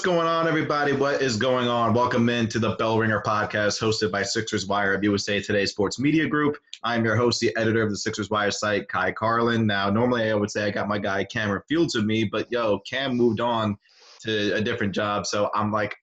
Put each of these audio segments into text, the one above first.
What's going on, everybody? What is going on? Welcome in to the Bell Ringer podcast hosted by Sixers Wire of USA Today Sports Media Group. I'm your host, the editor of the Sixers Wire site, Ky Carlin. Now, normally I would say I got my guy Cameron Fields with me, but yo, Cam moved on to a different job. So I'm like,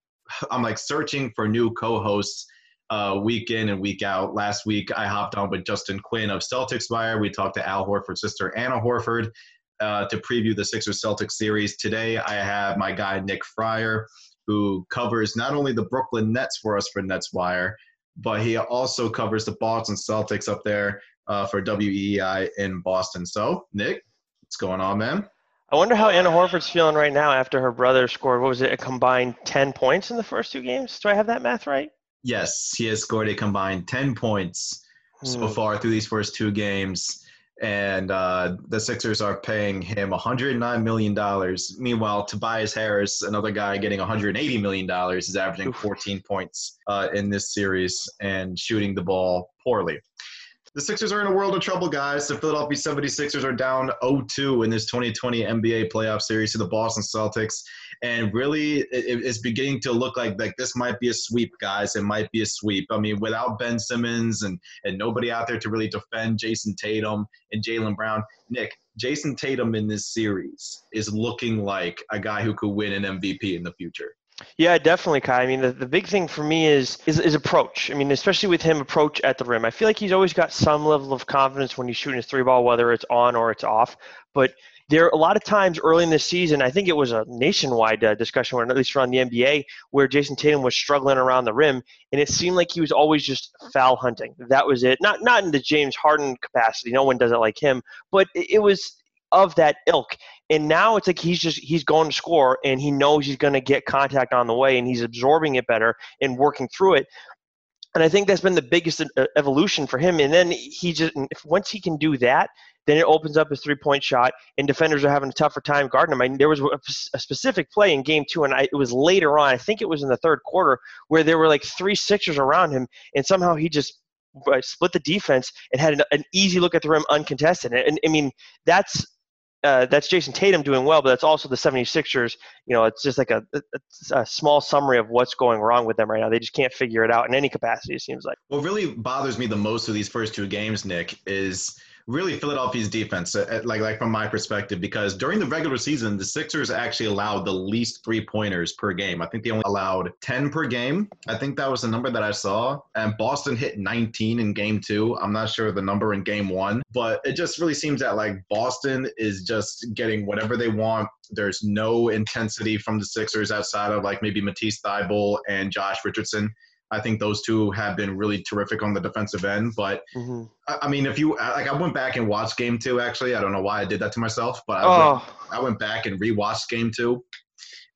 I'm like searching for new co-hosts uh, week in and week out. Last week I hopped on with Justin Quinn of Celtics Wire. We talked to Al Horford's sister Anna Horford uh, to preview the Sixers Celtics series. Today, I have my guy Nick Friar, who covers not only the Brooklyn Nets for us for Nets Wire, but he also covers the Boston Celtics up there uh, for WEEI in Boston. So, Nick, what's going on, man? I wonder how Anna Horford's feeling right now after her brother scored, what was it, a combined 10 points in the first two games? Do I have that math right? Yes, he has scored a combined 10 points hmm. so far through these first two games and uh, the Sixers are paying him 109 million dollars. Meanwhile, Tobias Harris, another guy getting 180 million dollars, is averaging 14 points uh, in this series and shooting the ball poorly. The Sixers are in a world of trouble, guys. The Philadelphia 76ers are down 0-2 in this 2020 NBA playoff series to the Boston Celtics and really it, it's beginning to look like like this might be a sweep, guys. It might be a sweep. I mean, without Ben Simmons and and nobody out there to really defend Jayson Tatum and Jaylen Brown, Nick. Jayson Tatum in this series is looking like a guy who could win an MVP in the future. Yeah, definitely, Ky. I mean, the, the big thing for me is, is is approach. I mean, especially with him approach at the rim. I feel like he's always got some level of confidence when he's shooting his three ball, whether it's on or it's off. But there a lot of times early in the season, I think it was a nationwide uh, discussion, or at least around the NBA, where Jayson Tatum was struggling around the rim, and it seemed like he was always just foul hunting. That was it. Not not in the James Harden capacity. No one does it like him, but it was of that ilk. And now it's like he's just he's going to score, and he knows he's going to get contact on the way, and he's absorbing it better and working through it. And I think that's been the biggest uh, evolution for him. And then he just once he can do that, then it opens up his three point shot, and defenders are having a tougher time guarding him. I there was a, specific play in game two, and I, it was later on, I think it was in the third quarter, where there were like three Sixers around him, and somehow he just uh, split the defense and had an, an easy look at the rim uncontested. And, and I mean, that's uh, that's Jayson Tatum doing well, but that's also the 76ers. You know, it's just like a, a, a, small summary of what's going wrong with them right now. They just can't figure it out in any capacity, it seems like. What really bothers me the most of these first two games, Nick, is really Philadelphia's defense, uh, like like from my perspective, because during the regular season, the Sixers actually allowed the least three pointers per game. I think they only allowed ten per game. I think that was the number that I saw. And Boston hit 19 in game two. I'm not sure the number in game one, but it just really seems that like Boston is just getting whatever they want. There's no intensity from the Sixers outside of like maybe Matisse Thybulle and Josh Richardson. I think those two have been really terrific on the defensive end. But mm-hmm. I, I, mean, if you like, I went back and watched game two. Actually, I don't know why I did that to myself, but I, oh. went, I went back and rewatched game two,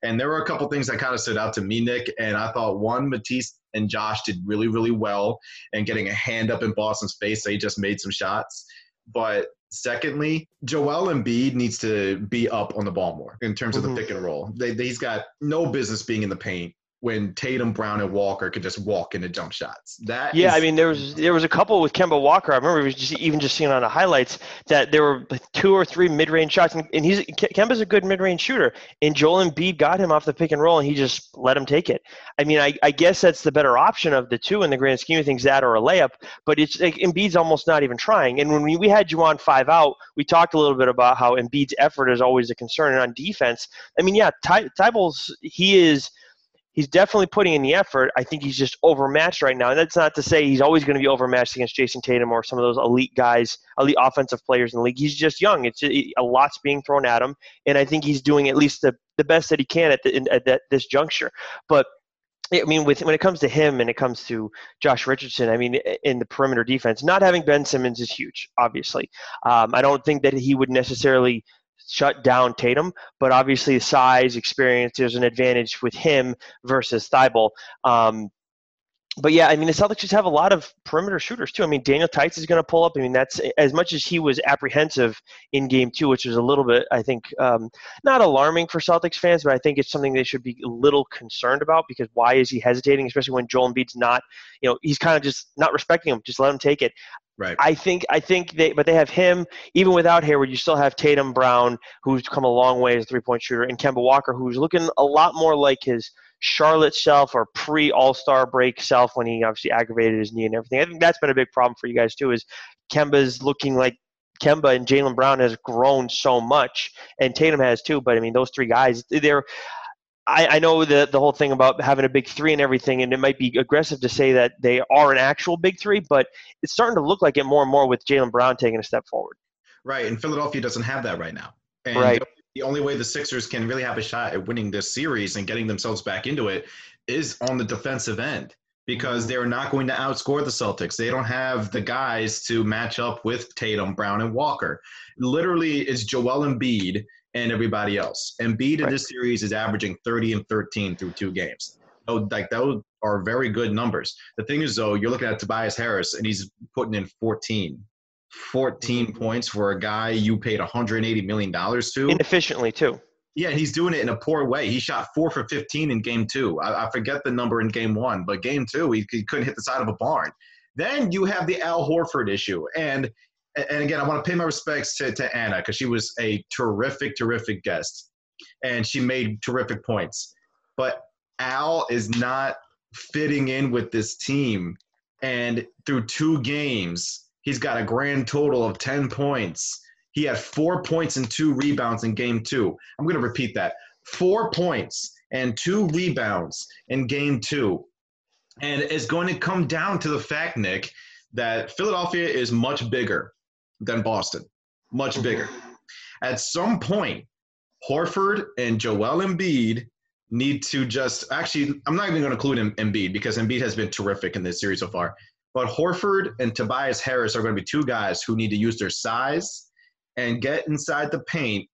and there were a couple things that kind of stood out to me, Nick. And I thought one, Matisse and Josh did really, really well, and getting a hand up in Boston's face. They just made some shots, but Secondly, Joel Embiid needs to be up on the ball more in terms of mm-hmm. the pick and roll. They, he's got no business being in the paint when Tatum, Brown, and Walker could just walk into jump shots. That yeah, is, I mean there was there was a couple with Kemba Walker. I remember just, even just seeing on the highlights that there were two or three mid-range shots, and, and he's Kemba's a good mid-range shooter, and Joel Embiid got him off the pick and roll, and he just let him take it. I mean, I, I guess that's the better option of the two in the grand scheme of things, that or a layup. But it's like Embiid's almost not even trying. And when we, we had on five out, we talked a little bit about how Embiid's effort is always a concern, and on defense, I mean, yeah, Ty, he is – he's definitely putting in the effort. I think he's just overmatched right now. And that's not to say he's always going to be overmatched against Jayson Tatum or some of those elite guys, elite offensive players in the league. He's just young. It's a, lot's being thrown at him, and I think he's doing at least the, the best that he can at, the, in, at that, this juncture. But I mean, with when it comes to him and it comes to Josh Richardson, I mean, in the perimeter defense, not having Ben Simmons is huge. Obviously, um, I don't think that he would necessarily shut down Tatum, but obviously size, experience, there's an advantage with him versus Thybulle. Um, but yeah, I mean, the Celtics just have a lot of perimeter shooters too. I mean, Daniel Theis is going to pull up. I mean, that's as much as he was apprehensive in Game Two, which was a little bit, I think, um, not alarming for Celtics fans, but I think it's something they should be a little concerned about because why is he hesitating, especially when Joel Embiid's not, you know, he's kind of just not respecting him. Just let him take it. Right. I think I think they but they have him even without Hayward. You still have Tatum Brown, who's come a long way as a three point shooter, and Kemba Walker, who's looking a lot more like his Charlotte self or pre All Star break self when he obviously aggravated his knee and everything. I think that's been a big problem for you guys too. Is Kemba's looking like Kemba and Jaylen Brown has grown so much, and Tatum has too. But I mean, those three guys, they're I, I, know the the whole thing about having a big three and everything, and it might be aggressive to say that they are an actual big three, but it's starting to look like it more and more with Jaylen Brown taking a step forward. Right, and Philadelphia doesn't have that right now. And right. The only way the Sixers can really have a shot at winning this series and getting themselves back into it is on the defensive end because mm-hmm. they're not going to outscore the Celtics. They don't have the guys to match up with Tatum, Brown, and Walker. Literally, it's Joel Embiid and everybody else. Embiid in this series is averaging 30 and 13 through two games. So, like those are very good numbers. The thing is, though, you're looking at Tobias Harris, and he's putting in 14. 14 mm-hmm. points for a guy you paid 180 million dollars to inefficiently too yeah he's doing it in a poor way he shot four for 15 in game two i, I forget the number in game one but game two he, he couldn't hit the side of a barn then you have the al horford issue and and again, I want to pay my respects to, to Anna because she was a terrific, terrific guest and she made terrific points. But Al is not fitting in with this team. And through two games, he's got a grand total of 10 points. He had four points and two rebounds in game two. I'm going to repeat that four points and two rebounds in game two. And it's going to come down to the fact, Nick, that Philadelphia is much bigger than Boston, much mm-hmm. bigger. At some point, Horford and Joel Embiid need to just actually, I'm not even going to include Embiid because Embiid has been terrific in this series so far. But Horford and Tobias Harris are going to be two guys who need to use their size and get inside the paint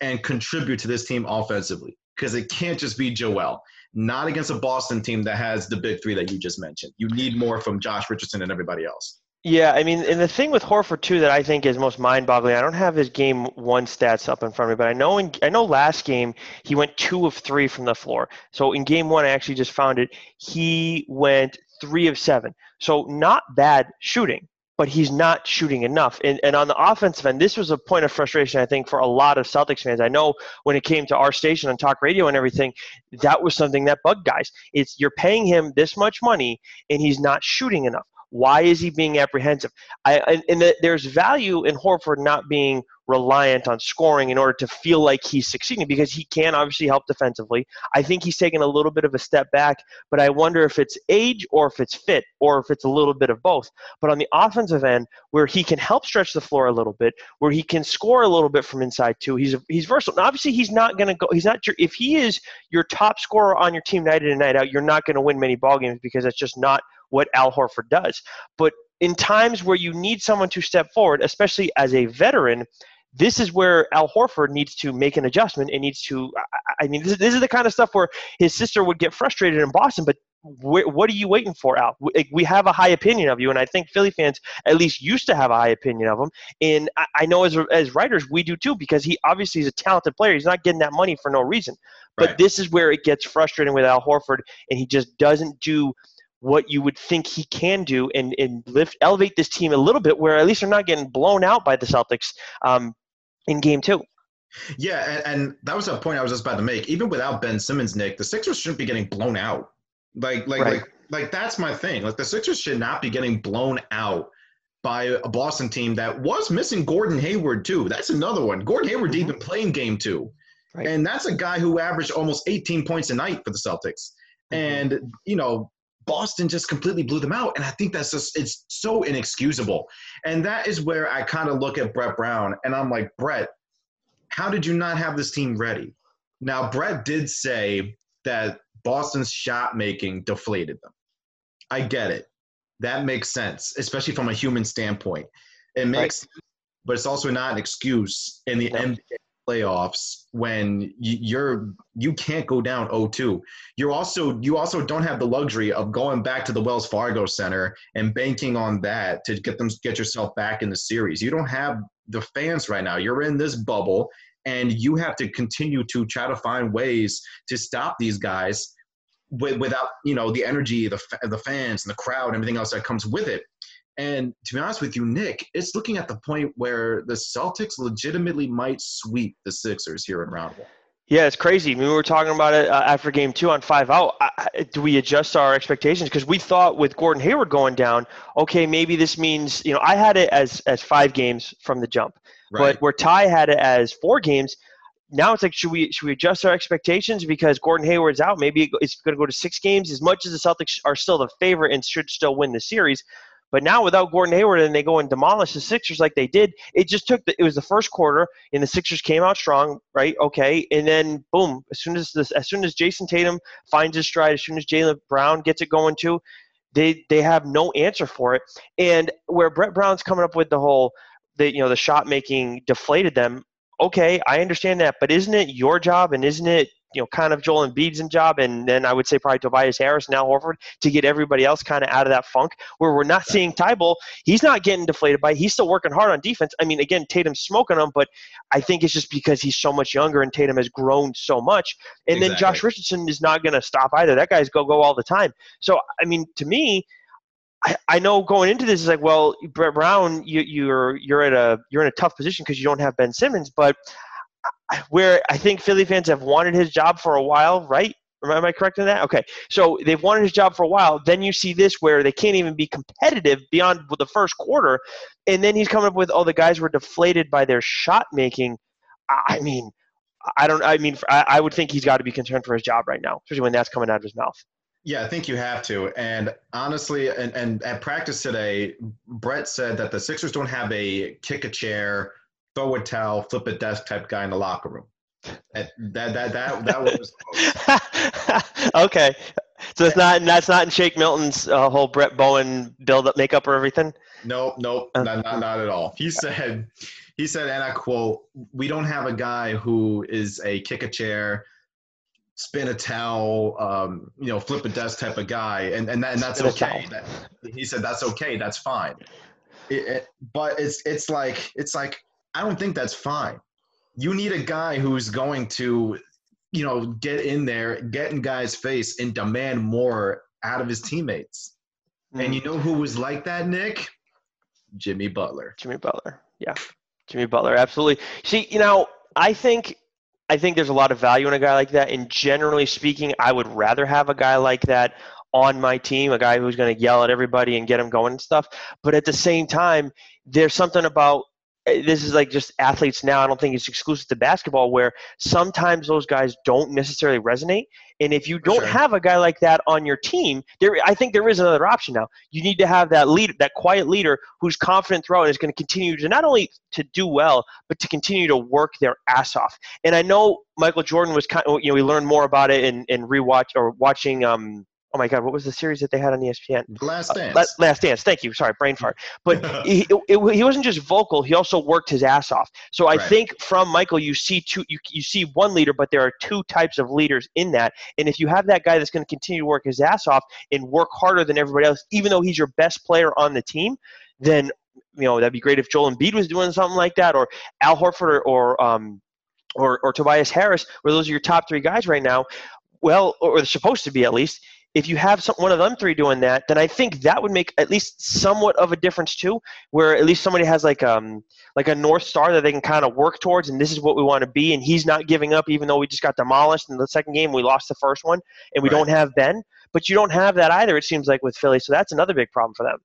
and contribute to this team offensively because it can't just be Joel. Not against a Boston team that has the big three that you just mentioned. You need more from Josh Richardson and everybody else. Yeah, I mean, and the thing with Horford too that I think is most mind-boggling. I don't have his game one stats up in front of me, but I know in, I know last game he went two of three from the floor. So in game one, I actually just found it. He went three of seven. So not bad shooting, but he's not shooting enough. And, and on the offensive end, this was a point of frustration, I think, for a lot of Celtics fans. I know when it came to our station on talk radio and everything, that was something that bugged guys. It's you're paying him this much money and he's not shooting enough. Why is he being apprehensive? I, and, and the, there's value in Horford not being reliant on scoring in order to feel like he's succeeding because he can obviously help defensively. I think he's taken a little bit of a step back, but I wonder if it's age or if it's fit or if it's a little bit of both. But on the offensive end, where he can help stretch the floor a little bit, where he can score a little bit from inside too, he's he's versatile. Now, obviously, he's not going to go. He's not your. If he is your top scorer on your team night in and night out, you're not going to win many ball games because that's just not what Al Horford does. But in times where you need someone to step forward, especially as a veteran, this is where Al Horford needs to make an adjustment and needs to. I mean, this, this is the kind of stuff where his sister would get frustrated in Boston, but what are you waiting for, Al? We have a high opinion of you, and I think Philly fans at least used to have a high opinion of him. And I know as as writers we do too, because he obviously is a talented player. He's not getting that money for no reason. But right. this is where it gets frustrating with Al Horford, and he just doesn't do what you would think he can do and, and lift elevate this team a little bit where at least they're not getting blown out by the Celtics um, in game two. Yeah, and, and, that was a point I was just about to make. Even without Ben Simmons, Nick, the Sixers shouldn't be getting blown out. Like, like, right. like, like that's my thing. Like the Sixers should not be getting blown out by a Boston team that was missing Gordon Hayward too. That's another one. Gordon Hayward mm-hmm. even playing game two, right. and that's a guy who averaged almost 18 points a night for the Celtics. Mm-hmm. And you know, Boston just completely blew them out. And I think that's just, it's so inexcusable. And that is where I kind of look at Brett Brown and I'm like, Brett, how did you not have this team ready? Now, Brett did say that Boston's shot making deflated them. I get it. That makes sense, especially from a human standpoint. It makes, right. but it's also not an excuse in the NBA playoffs when you're you can't go down 0-2. You're also you also don't have the luxury of going back to the Wells Fargo Center and banking on that to get them get yourself back in the series. You don't have the fans right now. You're in this bubble and you have to continue to try to find ways to stop these guys without you know the energy the the fans and the crowd and everything else that comes with it And to be honest with you, Nick, it's looking at the point where the Celtics legitimately might sweep the Sixers here in round one. Yeah, it's crazy. I mean, we were talking about it uh, after game two on five out. I, do we adjust our expectations? Because we thought with Gordon Hayward going down, okay, maybe this means, you know, I had it as, as five games from the jump. Right. But where Ty had it as four games, now it's like should we should we adjust our expectations because Gordon Hayward's out? Maybe it's going to go to six games. As much as the Celtics are still the favorite and should still win the series, but now without Gordon Hayward and they go and demolish the Sixers like they did, it just took the, it was the first quarter and the Sixers came out strong, right? Okay, and then boom, as soon as this, as soon as Jayson Tatum finds his stride, as soon as Jaylen Brown gets it going too, they they have no answer for it. And where Brett Brown's coming up with the whole the you know the shot making deflated them. Okay, I understand that, but isn't it your job and isn't it you know, kind of Joel Embiid's job, and then I would say probably Tobias Harris now Horford to get everybody else kind of out of that funk where we're not seeing Thybulle. He's not getting deflated by. It. He's still working hard on defense. I mean, again, Tatum's smoking him, but I think it's just because he's so much younger and Tatum has grown so much. And exactly. then Josh Richardson is not going to stop either. That guy's go go all the time. So I mean, to me. I, I know going into this is like, well, Brett Brown, you, you're you're at a you're in a tough position because you don't have Ben Simmons, but where I think Philly fans have wanted his job for a while, right? Am I correct in that? Okay. So they've wanted his job for a while. Then you see this where they can't even be competitive beyond the first quarter. And then he's coming up with, oh, the guys were deflated by their shot making. I mean, I don't, I mean, I would think he's got to be concerned for his job right now, especially when that's coming out of his mouth. Yeah, I think you have to. And honestly, and, and at practice today, Brett said that the Sixers don't have a kick a chair throw a towel, flip a desk type guy in the locker room. That that that that, that was okay. So it's not that's not in Shake Milton's uh, whole Brett Bowen build up makeup or everything. Nope, nope, uh, not, not not at all. He said he said, and I quote: "We don't have a guy who is a kick a chair." spin a towel, um, you know, flip a desk type of guy, and and, that, and that's okay. That, he said that's okay, that's fine. It, it, but it's it's like it's like I don't think that's fine. You need a guy who's going to, you know, get in there, get in guys' face, and demand more out of his teammates. Mm. And you know who was like that, Nick? Jimmy Butler. Jimmy Butler. Yeah. Jimmy Butler, absolutely. See, you know, I think I think there's a lot of value in a guy like that. And generally speaking, I would rather have a guy like that on my team, a guy who's going to yell at everybody and get them going and stuff. But at the same time, there's something about this is like just athletes now. I don't think it's exclusive to basketball where sometimes those guys don't necessarily resonate. And if you don't sure. have a guy like that on your team, there I think there is another option now. You need to have that leader, that quiet leader who's confident throughout and is going to continue to not only to do well, but to continue to work their ass off. And I know Michael Jordan was kind of, you know, we learned more about it in, in rewatch or watching um, oh my god, what was the series that they had on ESPN? Last Dance. Uh, Last Dance. Thank you. Sorry, brain fart. But he, it, he wasn't just vocal; he also worked his ass off. So I right. think from Michael, you see two, you, you see one leader, but there are two types of leaders in that. And if you have that guy that's going to continue to work his ass off and work harder than everybody else, even though he's your best player on the team, then you know that'd be great if Joel Embiid was doing something like that, or Al Horford, or, or um, or, or Tobias Harris, where those are your top three guys right now. Well, or they're supposed to be at least if you have some, one of them three doing that, then I think that would make at least somewhat of a difference too. Where at least somebody has like um like a north star that they can kind of work towards, and this is what we want to be. And he's not giving up, even though we just got demolished in the second game. We lost the first one, and we right. don't have Ben. But you don't have that either. It seems like with Philly, so that's another big problem for them.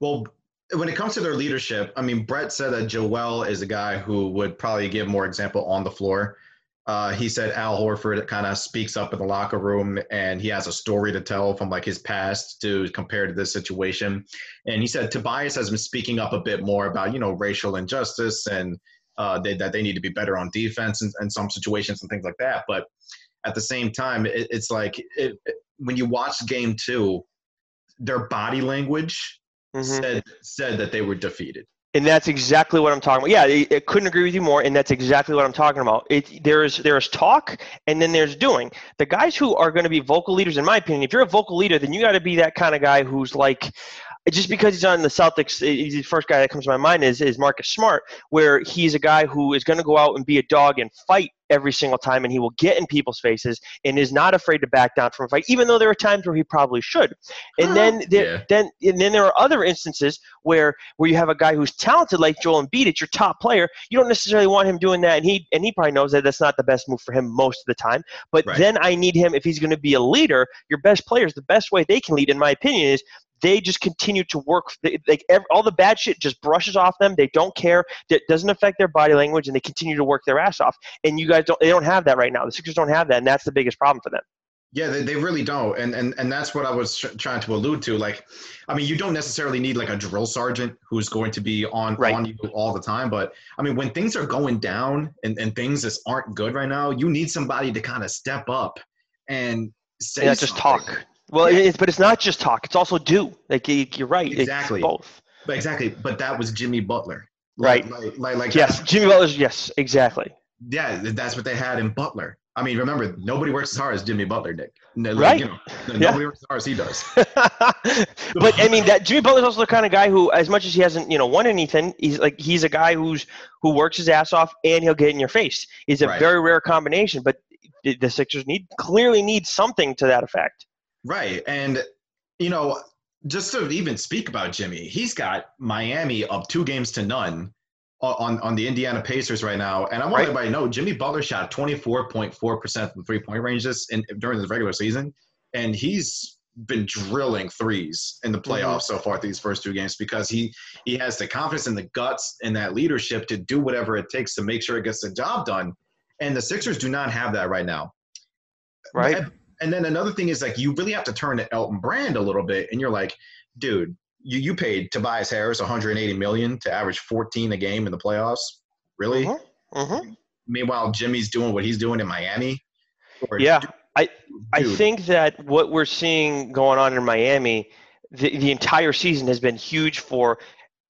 Well, when it comes to their leadership, I mean, Brett said that Joel is a guy who would probably give more example on the floor. Uh, he said Al Horford kind of speaks up in the locker room and he has a story to tell from like his past to compare to this situation. And he said Tobias has been speaking up a bit more about, you know, racial injustice and uh, they, that they need to be better on defense in, in, some situations and things like that. But at the same time, it, it's like it, it, when you watch game two, their body language mm-hmm. said said that they were defeated. And that's exactly what I'm talking about. Yeah, I, couldn't agree with you more. And that's exactly what I'm talking about. It, there's there's talk, and then there's doing. The guys who are going to be vocal leaders, in my opinion, if you're a vocal leader, then you got to be that kind of guy who's like, just because he's on the Celtics, he's the first guy that comes to my mind is, is Marcus Smart, where he's a guy who is going to go out and be a dog and fight every single time, and he will get in people's faces and is not afraid to back down from a fight, even though there are times where he probably should. And then there, yeah. then and then there are other instances where where you have a guy who's talented like Joel Embiid, it's your top player. You don't necessarily want him doing that, and he and he probably knows that that's not the best move for him most of the time. But right. then I need him if he's going to be a leader. Your best players, the best way they can lead, in my opinion, is they just continue to work. like all the bad shit just brushes off them. They don't care. It doesn't affect their body language, and they continue to work their ass off. And you guys don't. They don't have that right now. The Sixers don't have that, and that's the biggest problem for them. Yeah, they, they really don't, and and and that's what I was trying to allude to. Like, I mean, you don't necessarily need like a drill sergeant who's going to be on right. on you all the time, but I mean, when things are going down and and things just aren't good right now, you need somebody to kind of step up and say yeah, just talk. Well, yeah. it's, but it's not just talk; it's also do. Like you're right. Exactly. It's both. But exactly. But that was Jimmy Butler. Like, right. Like, like, like yes, Jimmy Butler. Yes, exactly. Yeah, that's what they had in Butler. I mean, remember, nobody works as hard as Jimmy Butler did. No, right. You know, nobody yeah. works as hard as he does. but I mean, that Jimmy Butler's also the kind of guy who, as much as he hasn't, you know, won anything, he's like he's a guy who's who works his ass off and he'll get in your face. He's a right. very rare combination, but the Sixers need clearly need something to that effect. Right. And, you know, just to even speak about Jimmy, he's got Miami up two games to none on, on the Indiana Pacers right now. And I want right. everybody to know Jimmy Butler shot 24.4% from three point ranges in, during the regular season. And he's been drilling threes in the mm-hmm. playoffs mm-hmm. so far these first two games because he he has the confidence and the guts and that leadership to do whatever it takes to make sure it gets the job done. And the Sixers do not have that right now. Right and then another thing is like you really have to turn to Elton Brand a little bit, and you're like, dude, you you paid Tobias Harris 180 million to average 14 a game in the playoffs. Really? Mm-hmm. Mm-hmm. Meanwhile, Jimmy's doing what he's doing in Miami. Yeah, I I think that what we're seeing going on in Miami, the, the entire season has been huge for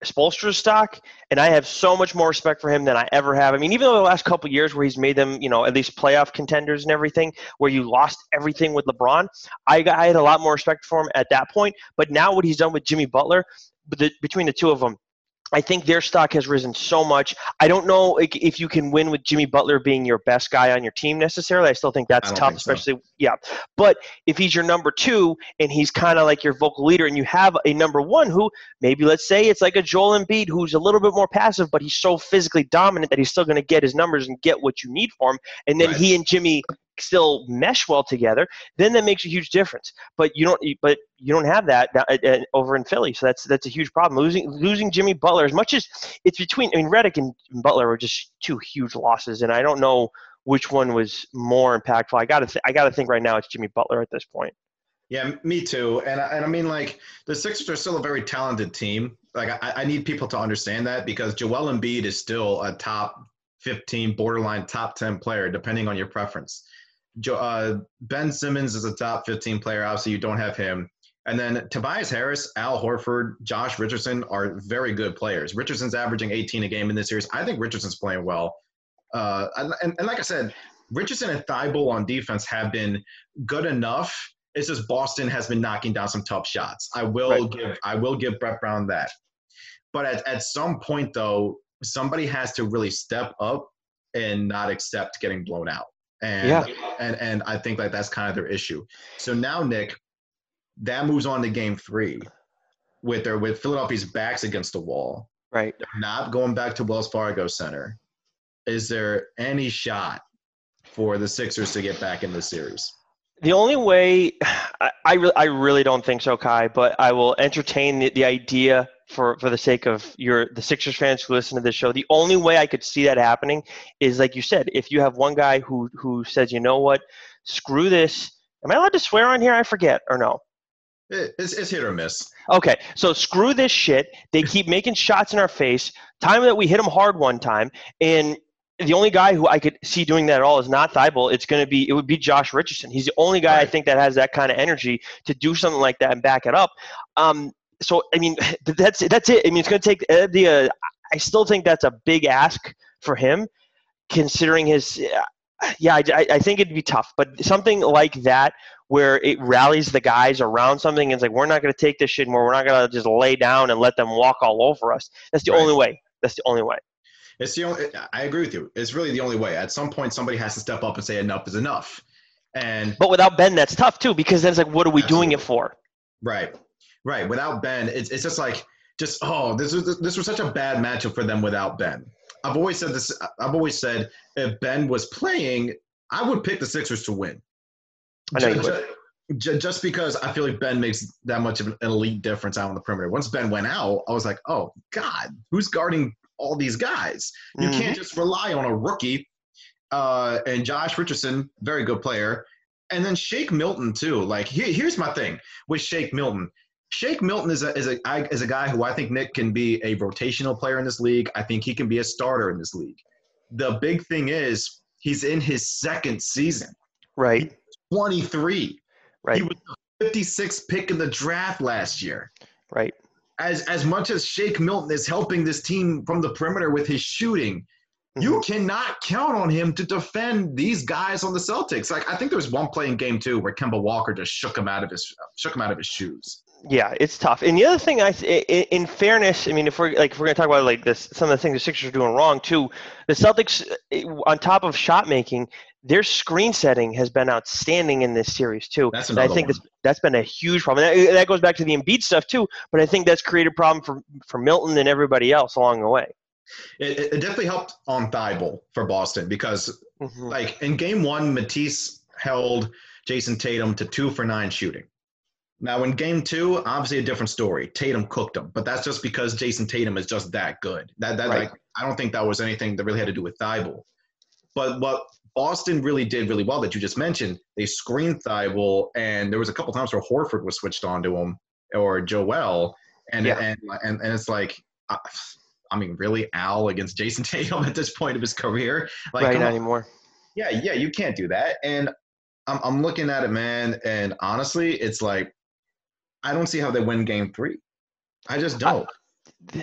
Spoelstra's stock, and I have so much more respect for him than I ever have. I mean, even though the last couple years where he's made them, you know, at least playoff contenders and everything, where you lost everything with LeBron, I, I had a lot more respect for him at that point. But now what he's done with Jimmy Butler, the, between the two of them, I think their stock has risen so much. I don't know if you can win with Jimmy Butler being your best guy on your team necessarily. I still think that's tough, think especially so. yeah. But if he's your number two and he's kind of like your vocal leader, and you have a number one who maybe let's say it's like a Joel Embiid who's a little bit more passive, but he's so physically dominant that he's still going to get his numbers and get what you need for him. And then right. he and Jimmy still mesh well together, then that makes a huge difference. But you don't, but you don't have that uh, uh, over in Philly, so that's that's a huge problem. Losing losing Jimmy Butler, as much as it's between, I mean, Redick and Butler were just two huge losses, and I don't know which one was more impactful. I got to th- I got to think right now it's Jimmy Butler at this point. Yeah, me too. And and I mean, like the Sixers are still a very talented team. Like I, I need people to understand that because Joel Embiid is still a top 15, borderline top 10 player, depending on your preference. Uh, ben Simmons is a top 15 player. Obviously, you don't have him. And then Tobias Harris, Al Horford, Josh Richardson are very good players. Richardson's averaging 18 a game in this series. I think Richardson's playing well. Uh, and, and, like I said, Richardson and Thybulle on defense have been good enough. It's just Boston has been knocking down some tough shots. I will right. give I will give Brett Brown that. But at, at some point though, somebody has to really step up and not accept getting blown out. And yeah. and and I think like that's kind of their issue. So now Nick, that moves on to game three with their with Philadelphia's backs against the wall. Right. They're not going back to Wells Fargo Center. Is there any shot for the Sixers to get back in the series? The only way, I, I, re- I really don't think so, Ky, but I will entertain the, the idea for for the sake of your the Sixers fans who listen to this show, the only way I could see that happening is like you said, if you have one guy who who says, you know what, screw this. Am I allowed to swear on here? I forget or no. It's, it's hit or miss. Okay, so screw this shit. They keep making shots in our face. Time that we hit them hard one time, and the only guy who I could see doing that at all is not Thybulle. It's going to be it would be Josh Richardson. He's the only guy right. I think that has that kind of energy to do something like that and back it up. Um, so I mean, that's that's it. I mean, it's going to take uh, the. Uh, I still think that's a big ask for him, considering his. Uh, yeah, I, I think it'd be tough, but something like that where it rallies the guys around something and it's like we're not going to take this shit more. We're not going to just lay down and let them walk all over us. That's the right. only way. That's the only way. It's the only. I agree with you. It's really the only way. At some point, somebody has to step up and say enough is enough. And but without Ben, that's tough too because then it's like, what are we absolutely. doing it for? Right, right. Without Ben, it's it's just like just oh, this was this was such a bad matchup for them without Ben. I've always said this. I've always said if Ben was playing, I would pick the Sixers to win. I know just, just, just because I feel like Ben makes that much of an elite difference out on the perimeter. Once Ben went out, I was like, oh God, who's guarding all these guys? You mm-hmm. can't just rely on a rookie uh, and Josh Richardson, very good player, and then Shake Milton too. Like here, here's my thing with Shake Milton. Shake Milton is a, is a is a guy who I think Nick can be a rotational player in this league. I think he can be a starter in this league. The big thing is he's in his second season. Right. He's 23. Right. He was the 56th pick in the draft last year. Right. As as much as Shake Milton is helping this team from the perimeter with his shooting, you mm-hmm. cannot count on him to defend these guys on the Celtics. Like I think there was one play in game two where Kemba Walker just shook him out of his shook him out of his shoes. Yeah, it's tough. And the other thing, I, in fairness, I mean, if we're like if we're gonna talk about like this, some of the things the Sixers are doing wrong too. The Celtics, on top of shot making, their screen setting has been outstanding in this series too. That's another I think one. that's, that's been a huge problem. That, that goes back to the Embiid stuff too. But I think that's created a problem for for Milton and everybody else along the way. It, it definitely helped on Thybulle for Boston because, mm-hmm. like in Game One, Matisse held Jayson Tatum to two for nine shooting. Now in Game Two, obviously a different story. Tatum cooked him, but that's just because Jayson Tatum is just that good. That that right. like I don't think that was anything that really had to do with Thybulle. But what Boston really did really well that you just mentioned, they screened Thybulle, and there was a couple times where Horford was switched on to him or Joel, and yeah. and, and and it's like. Uh, I mean, really, Al against Jayson Tatum at this point of his career? Like, right, not anymore. Yeah, yeah, you can't do that. And I'm, I'm looking at it, man, and honestly, it's like, I don't see how they win game three. I just don't.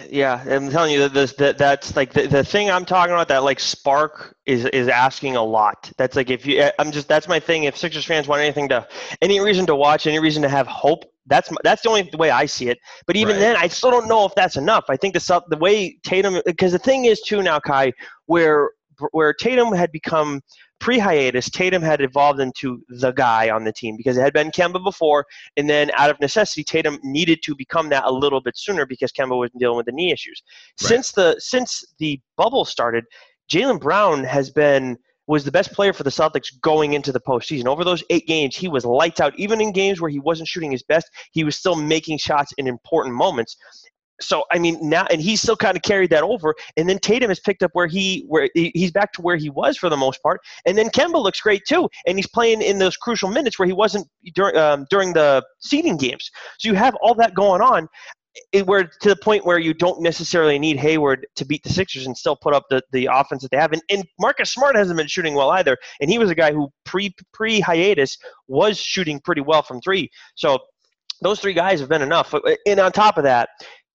yeah, I'm telling you that this that that's like the, the thing I'm talking about. That like spark is is asking a lot. That's like if you, eh, I'm just that's my thing. If Sixers fans want anything to, any reason to watch, any reason to have hope, that's that's the only way I see it. But even right. then, I still don't know if that's enough. I think the the way Tatum, because the thing is too now, Ky, where where Tatum had become pre-hiatus, Tatum had evolved into the guy on the team because it had been Kemba before, and then out of necessity, Tatum needed to become that a little bit sooner because Kemba was dealing with the knee issues. Right. Since the since the bubble started, Jaylen Brown has been was the best player for the Celtics going into the postseason. Over those eight games, he was lights out. Even in games where he wasn't shooting his best, he was still making shots in important moments so I mean now, and he's still kind of carried that over. And then Tatum has picked up where he where he's back to where he was for the most part. And then Kemba looks great too, and he's playing in those crucial minutes where he wasn't during um, during the seeding games. So you have all that going on. It, where to the point where you don't necessarily need Hayward to beat the Sixers and still put up the, the offense that they have. And, and Marcus Smart hasn't been shooting well either. And he was a guy who pre pre hiatus was shooting pretty well from three. So those three guys have been enough. And on top of that,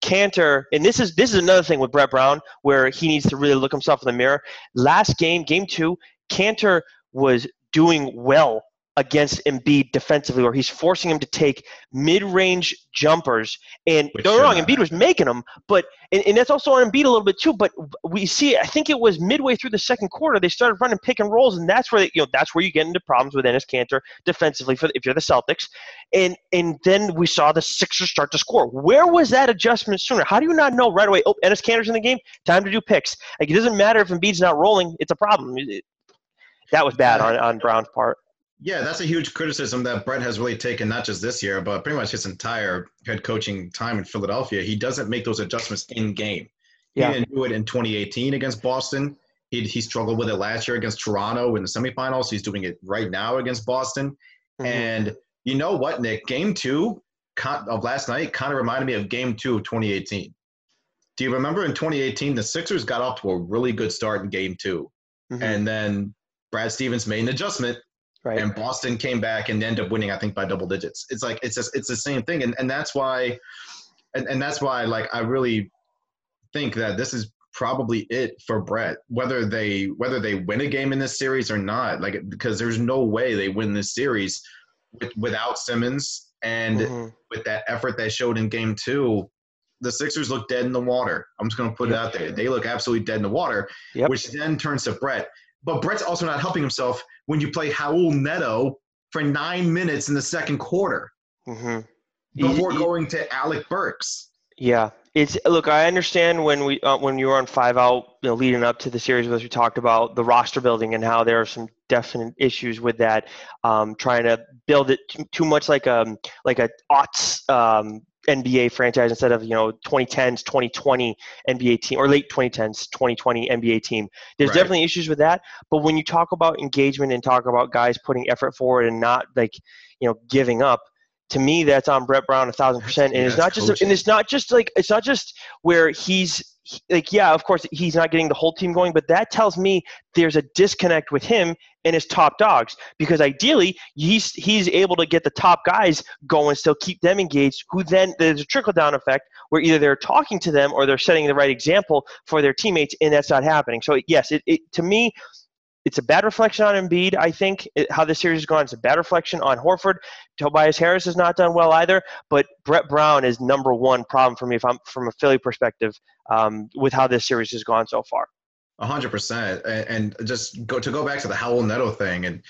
Kanter, and this is this is another thing with Brett Brown where he needs to really look himself in the mirror. Last game, game two, Kanter was doing well against Embiid defensively, where he's forcing him to take mid-range jumpers. And Which don't wrong, uh, Embiid was making them, but and, and, that's also on Embiid a little bit too. But we see, I think it was midway through the second quarter, they started running pick and rolls, and that's where they, you know that's where you get into problems with Enes Kanter defensively for if you're the Celtics. And and then we saw the Sixers start to score. Where was that adjustment sooner? How do you not know right away? Oh, Enes Kanter's in the game. Time to do picks. Like it doesn't matter if Embiid's not rolling; it's a problem. It, that was bad on, on Brown's part. Yeah, that's a huge criticism that Brett has really taken, not just this year, but pretty much his entire head coaching time in Philadelphia. He doesn't make those adjustments in game. Yeah. He didn't do it in 2018 against Boston. He, he struggled with it last year against Toronto in the semifinals. He's doing it right now against Boston. Mm-hmm. And you know what, Nick? Game two of last night kind of reminded me of game two of 2018. Do you remember in 2018, the Sixers got off to a really good start in game 2 mm-hmm. And then Brad Stevens made an adjustment Right. And Boston came back and ended up winning, I think, by double digits. It's like it's just, it's the same thing, and and that's why, and, and that's why like I really think that this is probably it for Brett. Whether they whether they win a game in this series or not, like because there's no way they win this series with, without Simmons and mm-hmm. with that effort they showed in Game Two. The Sixers look dead in the water. I'm just going to put yep. it out there. They look absolutely dead in the water, yep. which then turns to Brett. But Brett's also not helping himself when you play Raul Neto for nine minutes in the second quarter mm-hmm. before he, he, going to Alec Burks. Yeah, it's look. I understand when we uh, when you were on five out, you know, leading up to the series, as we talked about the roster building and how there are some definite issues with that. Um, trying to build it too, too much like a um, like a aughts um, NBA franchise instead of you know 2010s 2020 NBA team or late 2010s 2020 NBA team. There's right. definitely issues with that, but when you talk about engagement and talk about guys putting effort forward and not like you know giving up, to me that's on Brett Brown a thousand percent. And it's not just and it's not just like it's not just where he's like yeah of course he's not getting the whole team going but that tells me there's a disconnect with him and his top dogs because ideally he's he's able to get the top guys going still keep them engaged who then there's a trickle down effect where either they're talking to them or they're setting the right example for their teammates and that's not happening. So yes it, it to me it's a bad reflection on Embiid. I think it, how this series has gone. It's a bad reflection on Horford. Tobias Harris has not done well either. But Brett Brown is number one problem for me if I'm from a Philly perspective um, with how this series has gone so far. A hundred percent, and just go to go back to the Raul Neto thing. And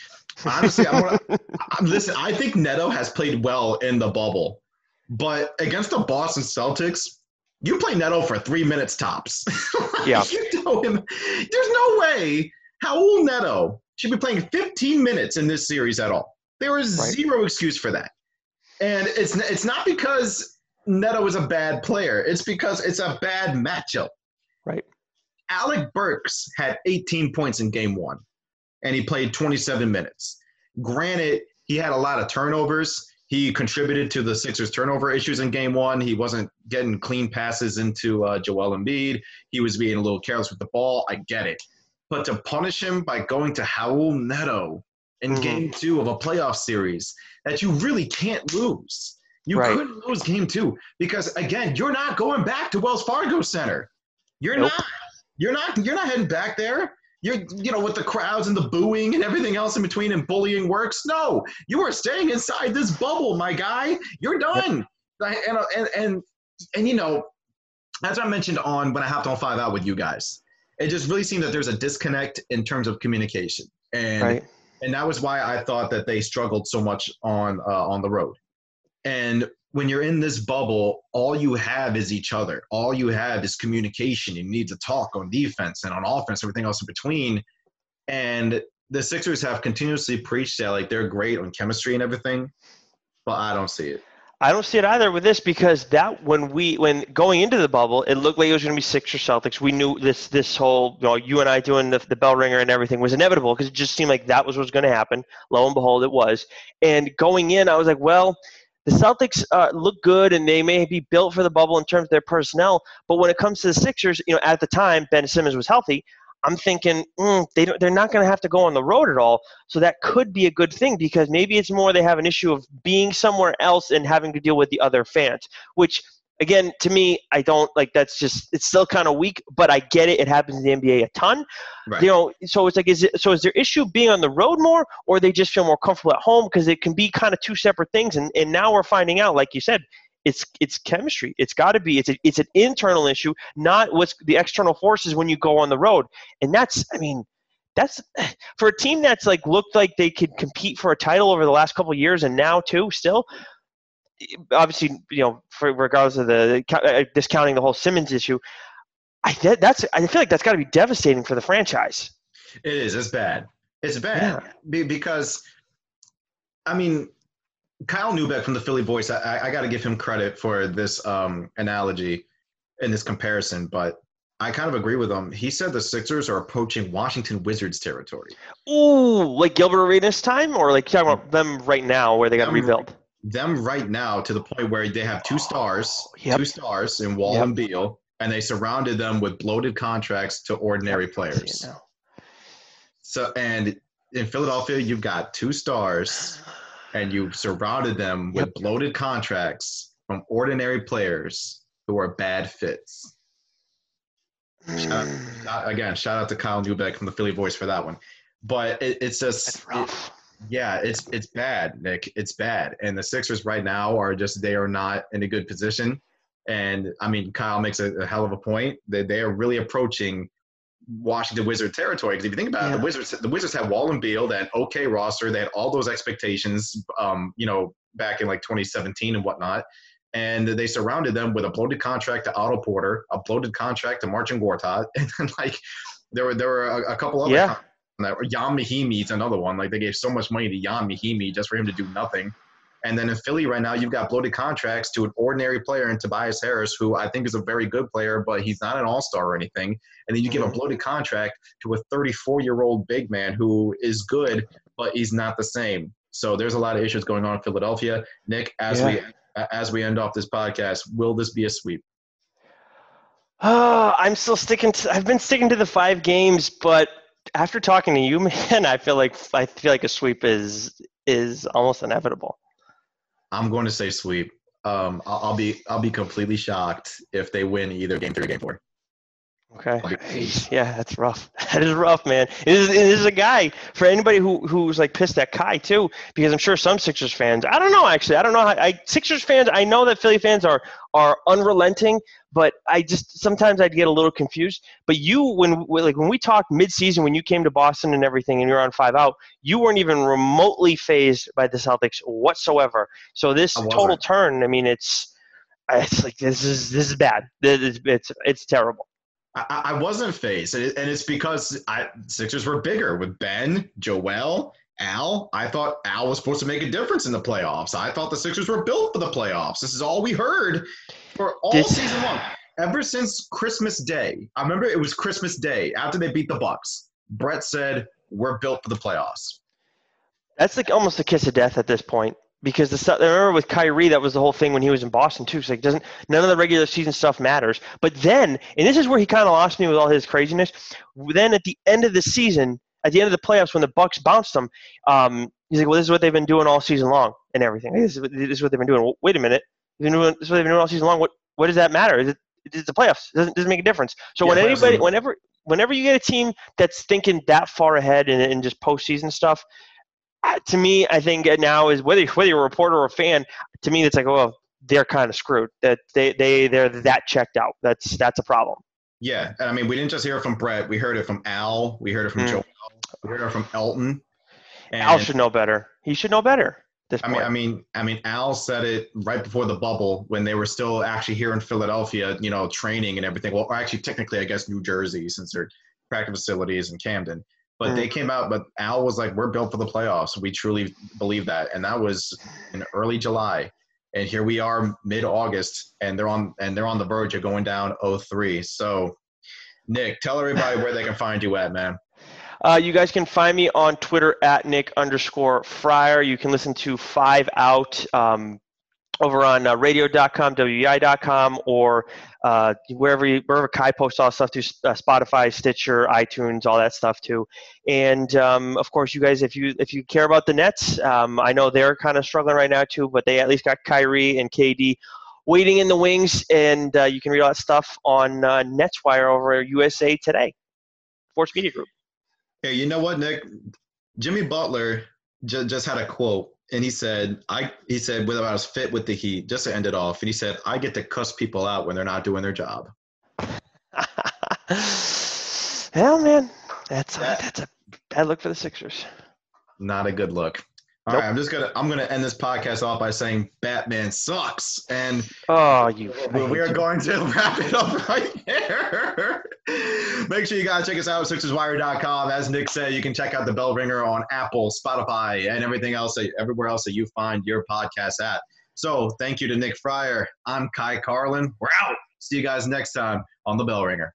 honestly, I'm, gonna, I'm listen. I think Neto has played well in the bubble, but against the Boston Celtics, you play Neto for three minutes tops. yeah, you know him. There's no way Raul Neto should be playing 15 minutes in this series at all. There is right. zero excuse for that. And it's it's not because Neto is a bad player. It's because it's a bad matchup. Right. Alec Burks had 18 points in game one, and he played 27 minutes. Granted, he had a lot of turnovers. He contributed to the Sixers' turnover issues in game one. He wasn't getting clean passes into uh, Joel Embiid. He was being a little careless with the ball. I get it. But to punish him by going to Raul Neto in mm-hmm. game two of a playoff series that you really can't lose. You right. couldn't lose game two because again, you're not going back to Wells Fargo Center. You're nope. not. You're not. You're not heading back there. You're, you know, with the crowds and the booing and everything else in between and bullying works. No, you are staying inside this bubble, my guy. You're done. Yep. And, and and and you know, as I mentioned on when I hopped on five out with you guys, it just really seemed that there's a disconnect in terms of communication, and right. and that was why I thought that they struggled so much on uh, on the road. And when you're in this bubble, all you have is each other. All you have is communication. You need to talk on defense and on offense, everything else in between. And the Sixers have continuously preached that like they're great on chemistry and everything, but I don't see it. I don't see it either with this because that when we when going into the bubble, it looked like it was going to be Sixers Celtics. We knew this this whole you know you and I doing the, the bell ringer and everything was inevitable because it just seemed like that was what was going to happen. Lo and behold, it was. And going in, I was like, well, the Celtics uh, look good and they may be built for the bubble in terms of their personnel, but when it comes to the Sixers, you know, at the time Ben Simmons was healthy. I'm thinking mm, they they're not going to have to go on the road at all. So that could be a good thing because maybe it's more they have an issue of being somewhere else and having to deal with the other fans, which again to me I don't like that's just it's still kind of weak, but I get it. It happens in the NBA a ton. Right. You know, so it's like is it so is their issue being on the road more or they just feel more comfortable at home because it can be kind of two separate things and and now we're finding out like you said it's it's chemistry. It's got to be. It's a, it's an internal issue, not what's the external forces when you go on the road. And that's, I mean, that's for a team that's like looked like they could compete for a title over the last couple years, and now too still. Obviously, you know, for regardless of the uh, discounting the whole Simmons issue, I that's I feel like that's got to be devastating for the franchise. It is. It's bad. It's bad yeah. because, I mean, Kyle Neubeck from the Philly Voice, I, I got to give him credit for this um, analogy and this comparison, but I kind of agree with him. He said the Sixers are approaching Washington Wizards territory. Ooh, like Gilbert Arenas time, or like talking about them right now where they got them, rebuilt? Them right now to the point where they have two stars, yep. two stars in Wall yep. and Beal, and they surrounded them with bloated contracts to ordinary yep. players. So, and in Philadelphia, you've got two stars and you've surrounded them with yep. bloated contracts from ordinary players who are bad fits. Shout mm. out, again, shout out to Kyle Neubeck from the Philly Voice for that one. But it, it's just, it, yeah, it's it's bad, Nick. It's bad, and the Sixers right now are just they are not in a good position. And I mean, Kyle makes a, a hell of a point. that they are really approaching Washington Wizard territory. Because if you think about yeah. it, the Wizards the Wizards had Wall and Beal, that okay roster, they had all those expectations, um, you know, back in like 2017 and whatnot. And they surrounded them with a bloated contract to Otto Porter, a bloated contract to Marcin Gortat, and then like there were there were a, a couple other yeah. That Ian Mahinmi is another one. Like they gave so much money to Ian Mahinmi just for him to do nothing. And then in Philly right now, you've got bloated contracts to an ordinary player in Tobias Harris, who I think is a very good player, but he's not an all star or anything. And then you give a mm-hmm. bloated contract to a 34 year old big man who is good, but he's not the same. So there's a lot of issues going on in Philadelphia. Nick, as yeah. we as we end off this podcast, will this be a sweep? Uh, I'm still sticking to. I've been sticking to the five games, but after talking to you, man, I feel like I feel like a sweep is is almost inevitable. I'm going to say sweep. Um, I'll, I'll, be I'll be completely shocked if they win either game three or game four. Okay. Yeah, that's rough. That is rough, man. It is, it is a guy for anybody who who's like pissed at Ky too, because I'm sure some Sixers fans. I don't know actually. I don't know. How, I Sixers fans. I know that Philly fans are are unrelenting, but I just sometimes I'd get a little confused. But you, when like when we talked mid-season, when you came to Boston and everything, and you're on five out, you weren't even remotely fazed by the Celtics whatsoever. So this total turn, I mean, it's it's like this is this is bad. It's it's, it's terrible. I, I wasn't fazed, and it's because I, Sixers were bigger with Ben, Joel, Al. I thought Al was supposed to make a difference in the playoffs. I thought the Sixers were built for the playoffs. This is all we heard for all this, season long, ever since Christmas Day. I remember it was Christmas Day after they beat the Bucks. Brett said, "We're built for the playoffs." That's like almost a kiss of death at this point because the stuff I remember with Kyrie, that was the whole thing when he was in Boston too. It's like doesn't none of the regular season stuff matters. But then, and this is where he kind of lost me with all his craziness. Then at the end of the season, at the end of the playoffs, when the Bucks bounced them, um, he's like, "Well, this is what they've been doing all season long and everything. This is, this is what they've been doing." Well, wait a minute, this is what they've been doing all season long. What what does that matter? Is it, it's the playoffs. It doesn't doesn't make a difference. So yeah, when anybody, whenever whenever you get a team that's thinking that far ahead and, and just postseason stuff, to me, I think now is whether whether you're a reporter or a fan. To me, it's like, well, they're kind of screwed. That they they they're that checked out. That's that's a problem. Yeah, and I mean, we didn't just hear it from Brett. We heard it from Al. We heard it from mm. Joe. We heard it from Elton. And Al should know better. He should know better. This I mean, I mean, I mean, Al said it right before the bubble when they were still actually here in Philadelphia, you know, training and everything. Well, actually, technically, I guess New Jersey, since their practice facilities in Camden. But mm. they came out, but Al was like, "We're built for the playoffs. We truly believe that." And that was in early July, and here we are, mid-August, and they're on and they're on the verge of going down 0-3. So, Nick, tell everybody where they can find you at, man. Uh, you guys can find me on Twitter at Nick underscore Friar. You can listen to Five Out um, over on uh, radio.com, WEEI.com, or uh, wherever you, wherever Ky posts all stuff to uh, Spotify, Stitcher, iTunes, all that stuff too. And um, of course, you guys, if you if you care about the Nets, um, I know they're kind of struggling right now too, but they at least got Kyrie and KD waiting in the wings, and uh, you can read all that stuff on uh, NetsWire over USA Today, Sports Media Group. Hey, you know what, Nick? Jimmy Butler j- just had a quote and he said, I he said whether I was fit with the Heat, just to end it off, and he said, I get to cuss people out when they're not doing their job. Hell, man, that's a, that's a bad look for the Sixers. Not a good look. All nope. right, I'm just gonna I'm gonna end this podcast off by saying Batman sucks, and oh, you we are going to wrap it up right here. Make sure you guys check us out at SixersWire.com. As Nick said, you can check out the Bell Ringer on Apple, Spotify, and everything else, that, everywhere else that you find your podcast at. So thank you to Nick Friar. I'm Ky Carlin. We're out. See you guys next time on the Bell Ringer.